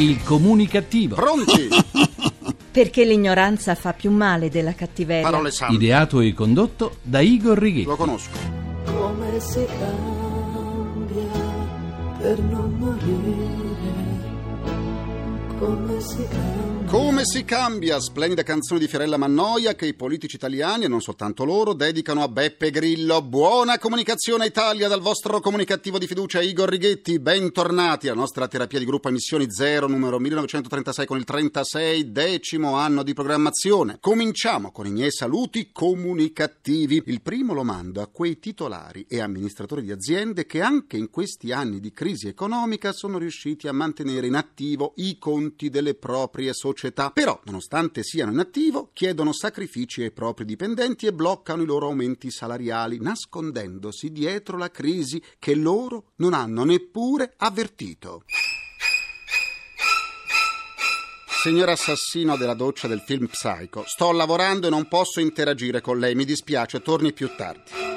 Il comunicativo. Pronti? Perché l'ignoranza fa più male della cattiveria. Parole sante. Ideato e condotto da Igor Lo Righetti. conosco. come si cambia per non morire, come si cambia. Come si cambia? Splendida canzone di Fiorella Mannoia che i politici italiani, e non soltanto loro, dedicano a Beppe Grillo. Buona comunicazione Italia dal vostro comunicativo di fiducia Igor Righetti. Bentornati alla nostra terapia di gruppo Emissioni Zero, numero 1936 con il 36, decimo anno di programmazione. Cominciamo con i miei saluti comunicativi. Il primo lo mando a quei titolari e amministratori di aziende che anche in questi anni di crisi economica sono riusciti a mantenere in attivo i conti delle proprie società. Però, nonostante siano in attivo, chiedono sacrifici ai propri dipendenti e bloccano i loro aumenti salariali, nascondendosi dietro la crisi che loro non hanno neppure avvertito. Signor assassino della doccia del film Psycho, sto lavorando e non posso interagire con lei, mi dispiace, torni più tardi.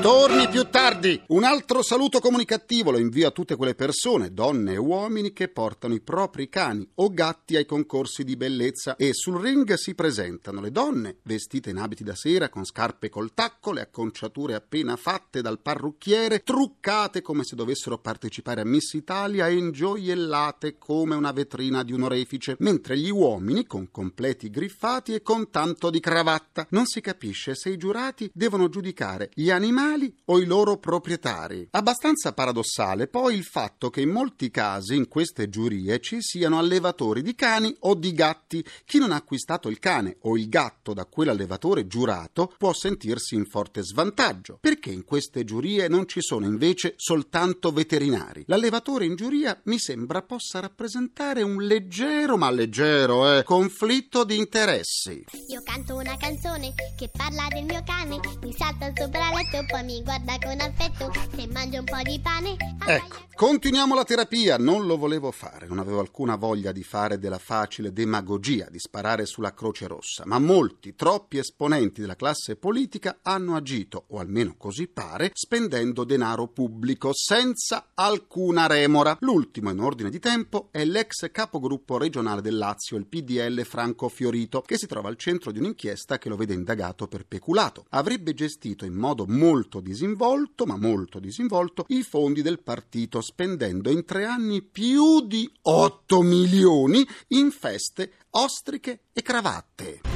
Torni più tardi! Un altro saluto comunicativo lo invio a tutte quelle persone, donne e uomini, che portano i propri cani o gatti ai concorsi di bellezza e sul ring si presentano le donne, vestite in abiti da sera con scarpe col tacco, le acconciature appena fatte dal parrucchiere, truccate come se dovessero partecipare a Miss Italia e ingioiellate come una vetrina di un orefice, mentre gli uomini con completi griffati e con tanto di cravatta. Non si capisce se i giurati devono giudicare gli animali o i loro proprietari. Abbastanza paradossale poi il fatto che in molti casi in queste giurie ci siano allevatori di cani o di gatti. Chi non ha acquistato il cane o il gatto da quell'allevatore giurato può sentirsi in forte svantaggio. Perché in queste giurie non ci sono invece soltanto veterinari? L'allevatore in giuria mi sembra possa rappresentare un leggero, ma leggero, eh, conflitto di interessi. Io canto una canzone che parla del mio cane, mi salta sopra il letto, poi mi guarda con affetto, se mangio un po' di pane. Ecco, continuiamo la terapia. Non lo volevo fare, non avevo alcuna voglia di fare della facile demagogia, di sparare sulla Croce Rossa, ma molti, troppi esponenti della classe politica hanno agito, o almeno così pare, spendendo denaro pubblico senza alcuna remora. L'ultimo in ordine di tempo è l'ex capogruppo regionale del Lazio, il PDL Franco Fiorito, che si trova al centro di un'inchiesta che lo vede indagato per peculato. Avrebbe gestito in modo molto disinvolto, ma molto disinvolto, i fondi del partito, spendendo in tre anni più di 8 milioni in feste, ostriche e cravatte.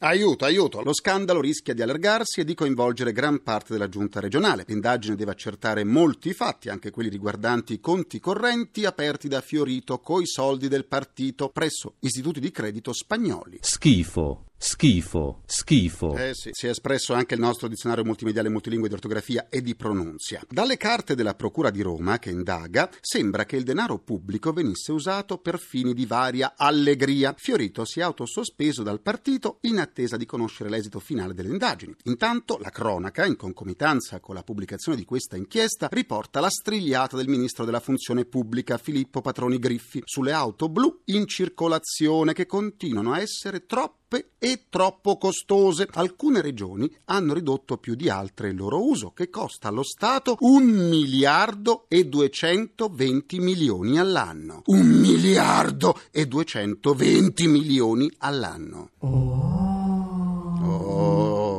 Aiuto, aiuto! Lo scandalo rischia di allargarsi e di coinvolgere gran parte della giunta regionale. L'indagine deve accertare molti fatti, anche quelli riguardanti i conti correnti aperti da Fiorito coi soldi del partito presso istituti di credito spagnoli. Schifo, schifo, schifo. Eh sì, si è espresso anche il nostro dizionario multimediale multilingue di ortografia e di pronunzia. Dalle carte della Procura di Roma, che indaga, sembra che il denaro pubblico venisse usato per fini di varia allegria. Fiorito si è autosospeso dal partito in attesa di conoscere l'esito finale delle indagini. Intanto la cronaca, in concomitanza con la pubblicazione di questa inchiesta, riporta la strigliata del ministro della funzione pubblica Filippo Patroni Griffi sulle auto blu in circolazione che continuano a essere troppe e troppo costose. Alcune regioni hanno ridotto più di altre il loro uso, che costa allo Stato un miliardo e 220 milioni all'anno. Un miliardo e 220 milioni all'anno. Oh,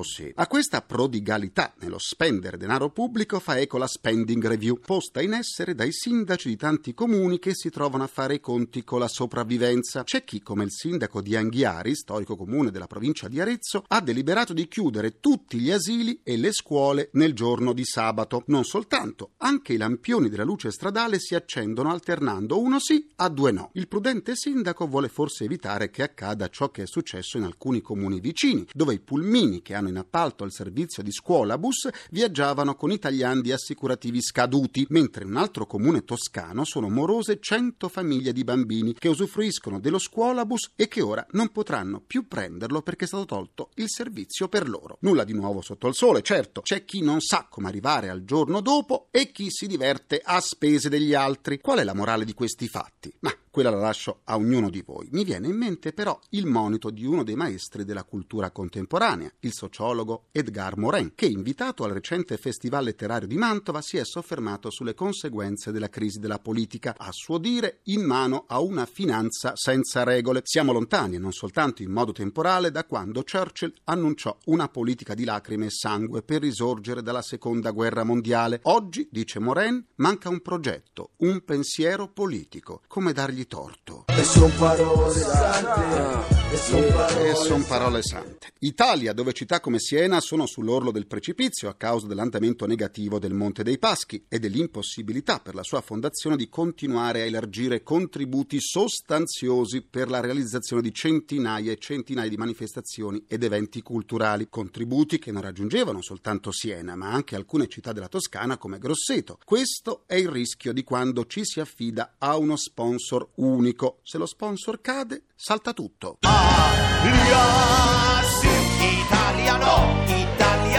sì. A questa prodigalità nello spendere denaro pubblico fa eco la spending review, posta in essere dai sindaci di tanti comuni che si trovano a fare i conti con la sopravvivenza. C'è chi, come il sindaco di Anghiari, storico comune della provincia di Arezzo, ha deliberato di chiudere tutti gli asili e le scuole nel giorno di sabato. Non soltanto, anche i lampioni della luce stradale si accendono alternando uno sì a due no. Il prudente sindaco vuole forse evitare che accada ciò che è successo in alcuni comuni vicini, dove i pulmini che hanno in appalto il servizio di scuolabus viaggiavano con i tagliandi assicurativi scaduti, mentre in un altro comune toscano sono morose 100 famiglie di bambini che usufruiscono dello scuolabus e che ora non potranno più prenderlo perché è stato tolto il servizio per loro. Nulla di nuovo sotto il sole, certo, c'è chi non sa come arrivare al giorno dopo e chi si diverte a spese degli altri. Qual è la morale di questi fatti? Ma quella la lascio a ognuno di voi. Mi viene in mente però il monito di uno dei maestri della cultura contemporanea, il sociologo Edgar Morin, che invitato al recente Festival letterario di Mantova si è soffermato sulle conseguenze della crisi della politica, a suo dire in mano a una finanza senza regole. Siamo lontani, non soltanto in modo temporale, da quando Churchill annunciò una politica di lacrime e sangue per risorgere dalla seconda guerra mondiale. Oggi, dice Morin, manca un progetto, un pensiero politico. Come dargli torto? E son parole sante, e son E parole son parole sante. Italia, dove città come Siena sono sull'orlo del precipizio a causa dell'andamento negativo del Monte dei Paschi e dell'impossibilità per la sua fondazione di continuare a elargire contributi sostanziosi per la realizzazione di centinaia e centinaia di manifestazioni ed eventi culturali. Contributi che non raggiungevano soltanto Siena, ma anche alcune città della Toscana come Grosseto. Questo è il rischio di quando ci si affida a uno sponsor unico. Se lo sponsor cade, salta tutto.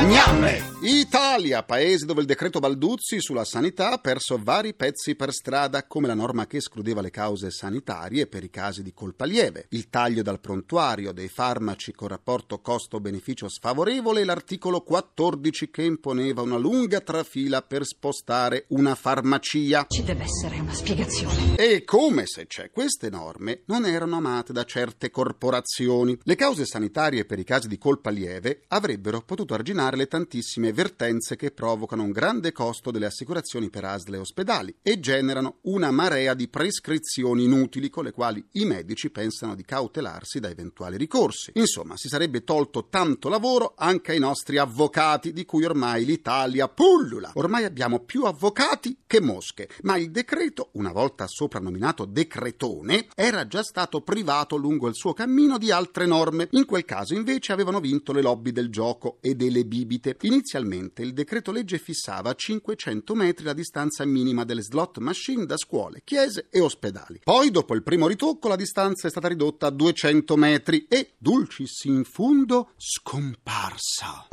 Gnamme! Italia, paese dove il decreto Balduzzi sulla sanità ha perso vari pezzi per strada, come la norma che escludeva le cause sanitarie per i casi di colpa lieve, il taglio dal prontuario dei farmaci con rapporto costo-beneficio sfavorevole e l'articolo 14 che imponeva una lunga trafila per spostare una farmacia. Ci deve essere una spiegazione. E come se c'è, queste norme non erano amate da certe corporazioni. Le cause sanitarie per i casi di colpa lieve avrebbero potuto arginare le tantissime vertenze che provocano un grande costo delle assicurazioni per ASL e ospedali e generano una marea di prescrizioni inutili con le quali i medici pensano di cautelarsi da eventuali ricorsi. Insomma, si sarebbe tolto tanto lavoro anche ai nostri avvocati, di cui ormai l'Italia pullula. Ormai abbiamo più avvocati che mosche, ma il decreto, una volta soprannominato decretone, era già stato privato lungo il suo cammino di altre norme. In quel caso invece avevano vinto le lobby del gioco e delle bibite. Inizialmente il decreto legge fissava a 500 metri la distanza minima delle slot machine da scuole, chiese e ospedali. Poi, dopo il primo ritocco, la distanza è stata ridotta a 200 metri e, dulcis in fundo, scomparsa.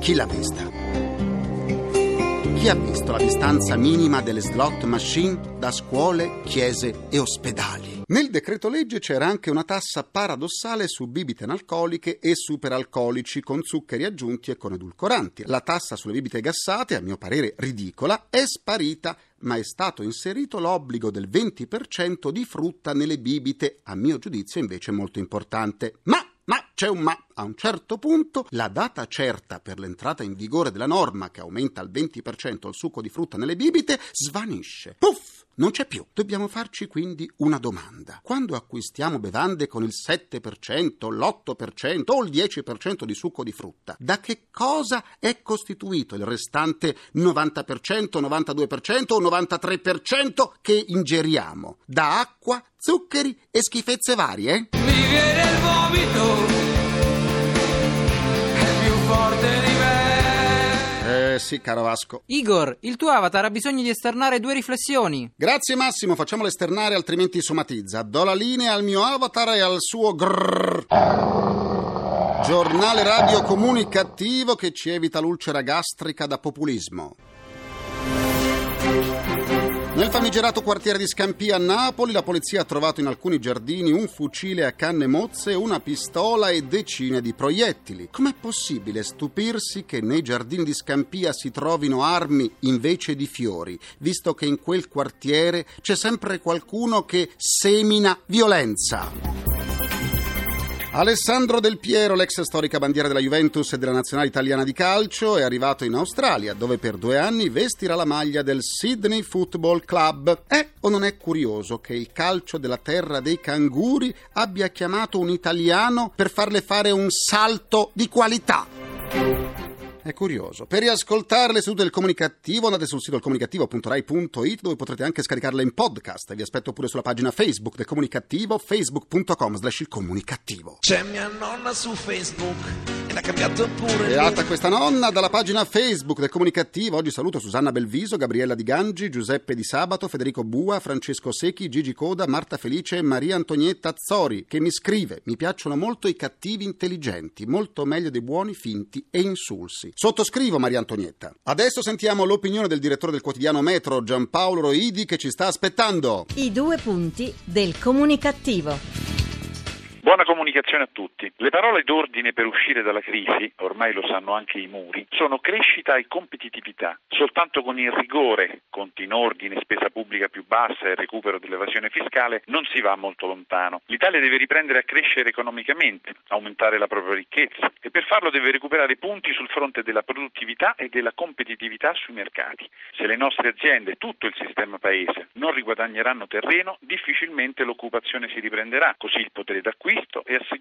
Chi l'ha vista? Chi ha visto la distanza minima delle slot machine da scuole, chiese e ospedali? Nel decreto legge c'era anche una tassa paradossale su bibite analcoliche e superalcolici con zuccheri aggiunti e con edulcoranti. La tassa sulle bibite gassate, a mio parere ridicola, è sparita ma è stato inserito l'obbligo del 20% di frutta nelle bibite, a mio giudizio invece molto importante. Ma c'è un ma. A un certo punto la data certa per l'entrata in vigore della norma che aumenta al 20% il succo di frutta nelle bibite svanisce. Puff! Non c'è più. Dobbiamo farci quindi una domanda. Quando acquistiamo bevande con il 7%, l'8% o il 10% di succo di frutta, da che cosa è costituito il restante 90%, 92% o 93% che ingeriamo? Da acqua, zuccheri e schifezze varie? Mi viene il vomito, Eh sì, caro Vasco. Igor, il tuo avatar ha bisogno di esternare due riflessioni. Grazie Massimo, facciamolo esternare altrimenti somatizza. Do la linea al mio avatar e al suo grrr. Giornale radio comunicativo che ci evita l'ulcera gastrica da populismo. Nel famigerato quartiere di Scampia a Napoli, la polizia ha trovato in alcuni giardini un fucile a canne mozze, una pistola e decine di proiettili. Com'è possibile stupirsi che nei giardini di Scampia si trovino armi invece di fiori, visto che in quel quartiere c'è sempre qualcuno che semina violenza? Alessandro Del Piero, l'ex storica bandiera della Juventus e della nazionale italiana di calcio, è arrivato in Australia, dove per due anni vestirà la maglia del Sydney Football Club. È o non è curioso che il calcio della terra dei canguri abbia chiamato un italiano per farle fare un salto di qualità? È curioso. Per riascoltare le sedute del comunicativo andate sul sito comunicativo.rai.it dove potrete anche scaricarle in podcast. Vi aspetto pure sulla pagina Facebook del comunicativo facebook.com slash il comunicativo. C'è mia nonna su Facebook l'ha cambiato pure Beata questa nonna dalla pagina Facebook del comunicativo. Oggi saluto Susanna Belviso, Gabriella Di Gangi, Giuseppe Di Sabato, Federico Bua, Francesco Secchi, Gigi Coda, Marta Felice e Maria Antonietta Zori che mi scrive: Mi piacciono molto i cattivi intelligenti, molto meglio dei buoni finti e insulsi. Sottoscrivo Maria Antonietta. Adesso sentiamo l'opinione del direttore del quotidiano Metro, Giampaolo Roidi, che ci sta aspettando. I due punti del comunicativo. Buona comunicazione a tutti. Le parole d'ordine per uscire dalla crisi, ormai lo sanno anche i muri, sono crescita e competitività. Soltanto con il rigore, conti in ordine, spesa pubblica più bassa e recupero dell'evasione fiscale non si va molto lontano. L'Italia deve riprendere a crescere economicamente, aumentare la propria ricchezza e per farlo deve recuperare punti sul fronte della produttività e della competitività sui mercati. Se le nostre aziende tutto il sistema paese non riguadagneranno terreno, difficilmente l'occupazione si riprenderà, così il potere d'acquisto acquisto e a seguire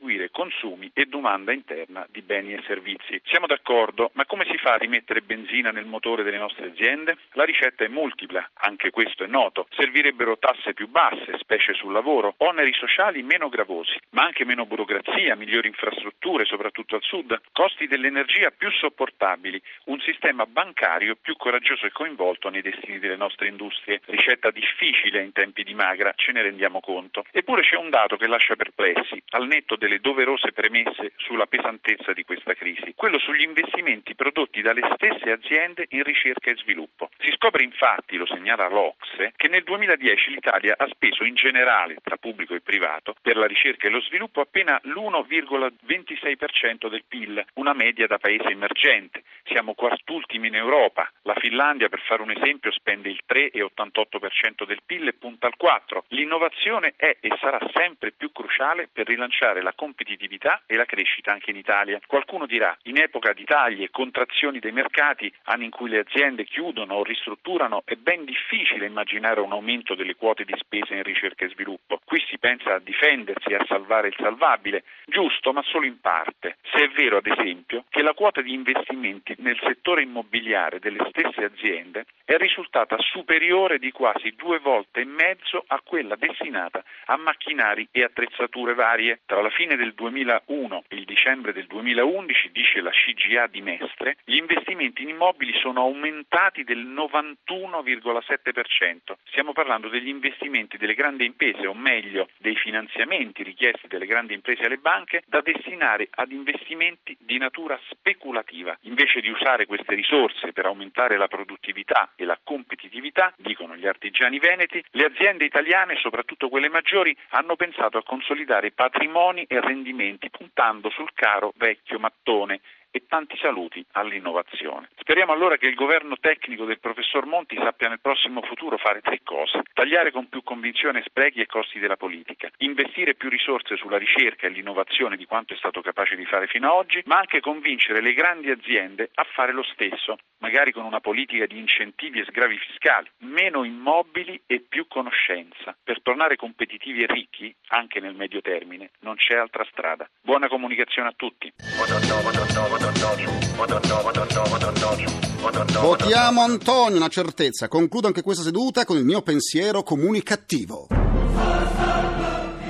consumi e domanda interna di beni e servizi. Siamo d'accordo, ma come si fa a rimettere benzina nel motore delle nostre aziende? La ricetta è multipla, anche questo è noto. Servirebbero tasse più basse, specie sul lavoro, oneri sociali meno gravosi, ma anche meno burocrazia, migliori infrastrutture, soprattutto al sud, costi dell'energia più sopportabili, un sistema bancario più coraggioso e coinvolto nei destini delle nostre industrie. Ricetta difficile in tempi di magra, ce ne rendiamo conto. Eppure c'è un dato che lascia perplessi al netto delle doverose premesse sulla pesantezza di questa crisi, quello sugli investimenti prodotti dalle stesse aziende in ricerca e sviluppo. Si scopre infatti, lo segnala l'Ocse, che nel 2010 l'Italia ha speso in generale, tra pubblico e privato, per la ricerca e lo sviluppo appena l'1,26% del PIL, una media da paese emergente. Siamo quartultimi in Europa. La Finlandia, per fare un esempio, spende il 3,88% del PIL e punta al 4%. L'innovazione è e sarà sempre più cruciale per rilanciare la competitività e la crescita anche in Italia. Qualcuno dirà, in epoca di tagli e contrazioni dei mercati, anni in cui le aziende chiudono o ristrutturano, è ben difficile immaginare un aumento delle quote di spesa in ricerca e sviluppo. Qui si pensa a difendersi e a salvare il salvabile, giusto ma solo in parte. Se è vero, ad esempio, che la quota di investimenti nel settore immobiliare delle stesse aziende è risultata superiore di quasi due volte e mezzo a quella destinata a macchinari e attrezzature varie tra la fine del 2001 e il dicembre del 2011, dice la CGA di Mestre, gli investimenti in immobili sono aumentati del 91,7%. Stiamo parlando degli investimenti delle grandi imprese, o meglio dei finanziamenti richiesti dalle grandi imprese alle banche, da destinare ad investimenti di natura speculativa. Invece di usare queste risorse per aumentare la produttività e la competitività, dicono gli artigiani veneti, le aziende italiane, soprattutto quelle maggiori, hanno pensato a consolidare patrimoni e rendimenti puntando sul caro vecchio mattone e tanti saluti all'innovazione. Speriamo allora che il governo tecnico del professor Monti sappia nel prossimo futuro fare tre cose. Tagliare con più convinzione sprechi e costi della politica, investire più risorse sulla ricerca e l'innovazione di quanto è stato capace di fare fino ad oggi, ma anche convincere le grandi aziende a fare lo stesso, magari con una politica di incentivi e sgravi fiscali, meno immobili e più conoscenza. Per tornare competitivi e ricchi, anche nel medio termine, non c'è altra strada. Buona comunicazione a tutti. Votiamo Antonio, una certezza. Concludo anche questa seduta con il mio pensiero comunicativo.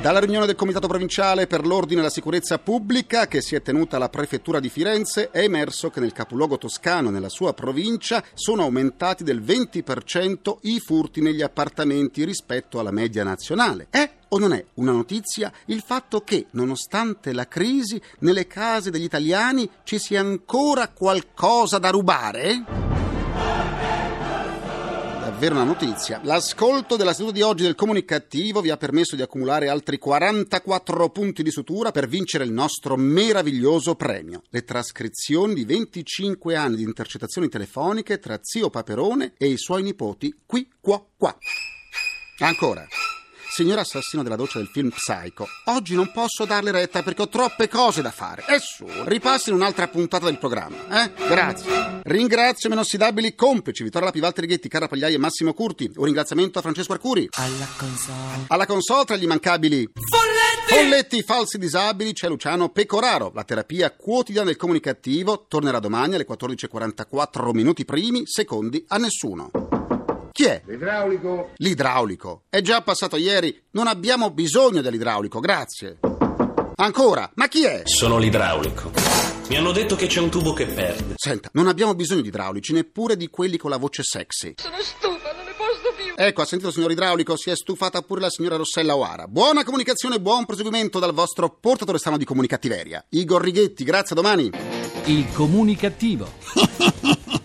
Dalla riunione del Comitato Provinciale per l'Ordine e la Sicurezza Pubblica che si è tenuta alla Prefettura di Firenze è emerso che nel capoluogo toscano nella sua provincia sono aumentati del 20% i furti negli appartamenti rispetto alla media nazionale. È o non è una notizia il fatto che, nonostante la crisi, nelle case degli italiani ci sia ancora qualcosa da rubare? Davvero una notizia. L'ascolto della seduta di oggi del comunicativo vi ha permesso di accumulare altri 44 punti di sutura per vincere il nostro meraviglioso premio. Le trascrizioni di 25 anni di intercettazioni telefoniche tra zio Paperone e i suoi nipoti qui, qua, qua. Ancora. Signor assassino della doccia del film Psycho, oggi non posso darle retta perché ho troppe cose da fare. E su, ripassi in un'altra puntata del programma, eh? Grazie. Ringrazio i inossidabili complici Vittorio Lapi, Walter Ghetti, Carla Pagliai e Massimo Curti. Un ringraziamento a Francesco Arcuri. Alla console. Alla console tra gli immancabili Folletti! Folletti, falsi disabili, c'è Luciano Pecoraro. La terapia quotidiana del comunicativo tornerà domani alle 14.44 minuti primi, secondi a nessuno. Chi è? L'idraulico. L'idraulico. È già passato ieri. Non abbiamo bisogno dell'idraulico, grazie. Ancora, ma chi è? Sono l'idraulico. Mi hanno detto che c'è un tubo che perde. Senta, non abbiamo bisogno di idraulici, neppure di quelli con la voce sexy. Sono stufa, non ne posso più. Ecco, ha sentito signor idraulico, si è stufata pure la signora Rossella Oara. Buona comunicazione e buon proseguimento dal vostro portatore strano di comunicattiveria. Igor Righetti, grazie, a domani. Il comunicativo.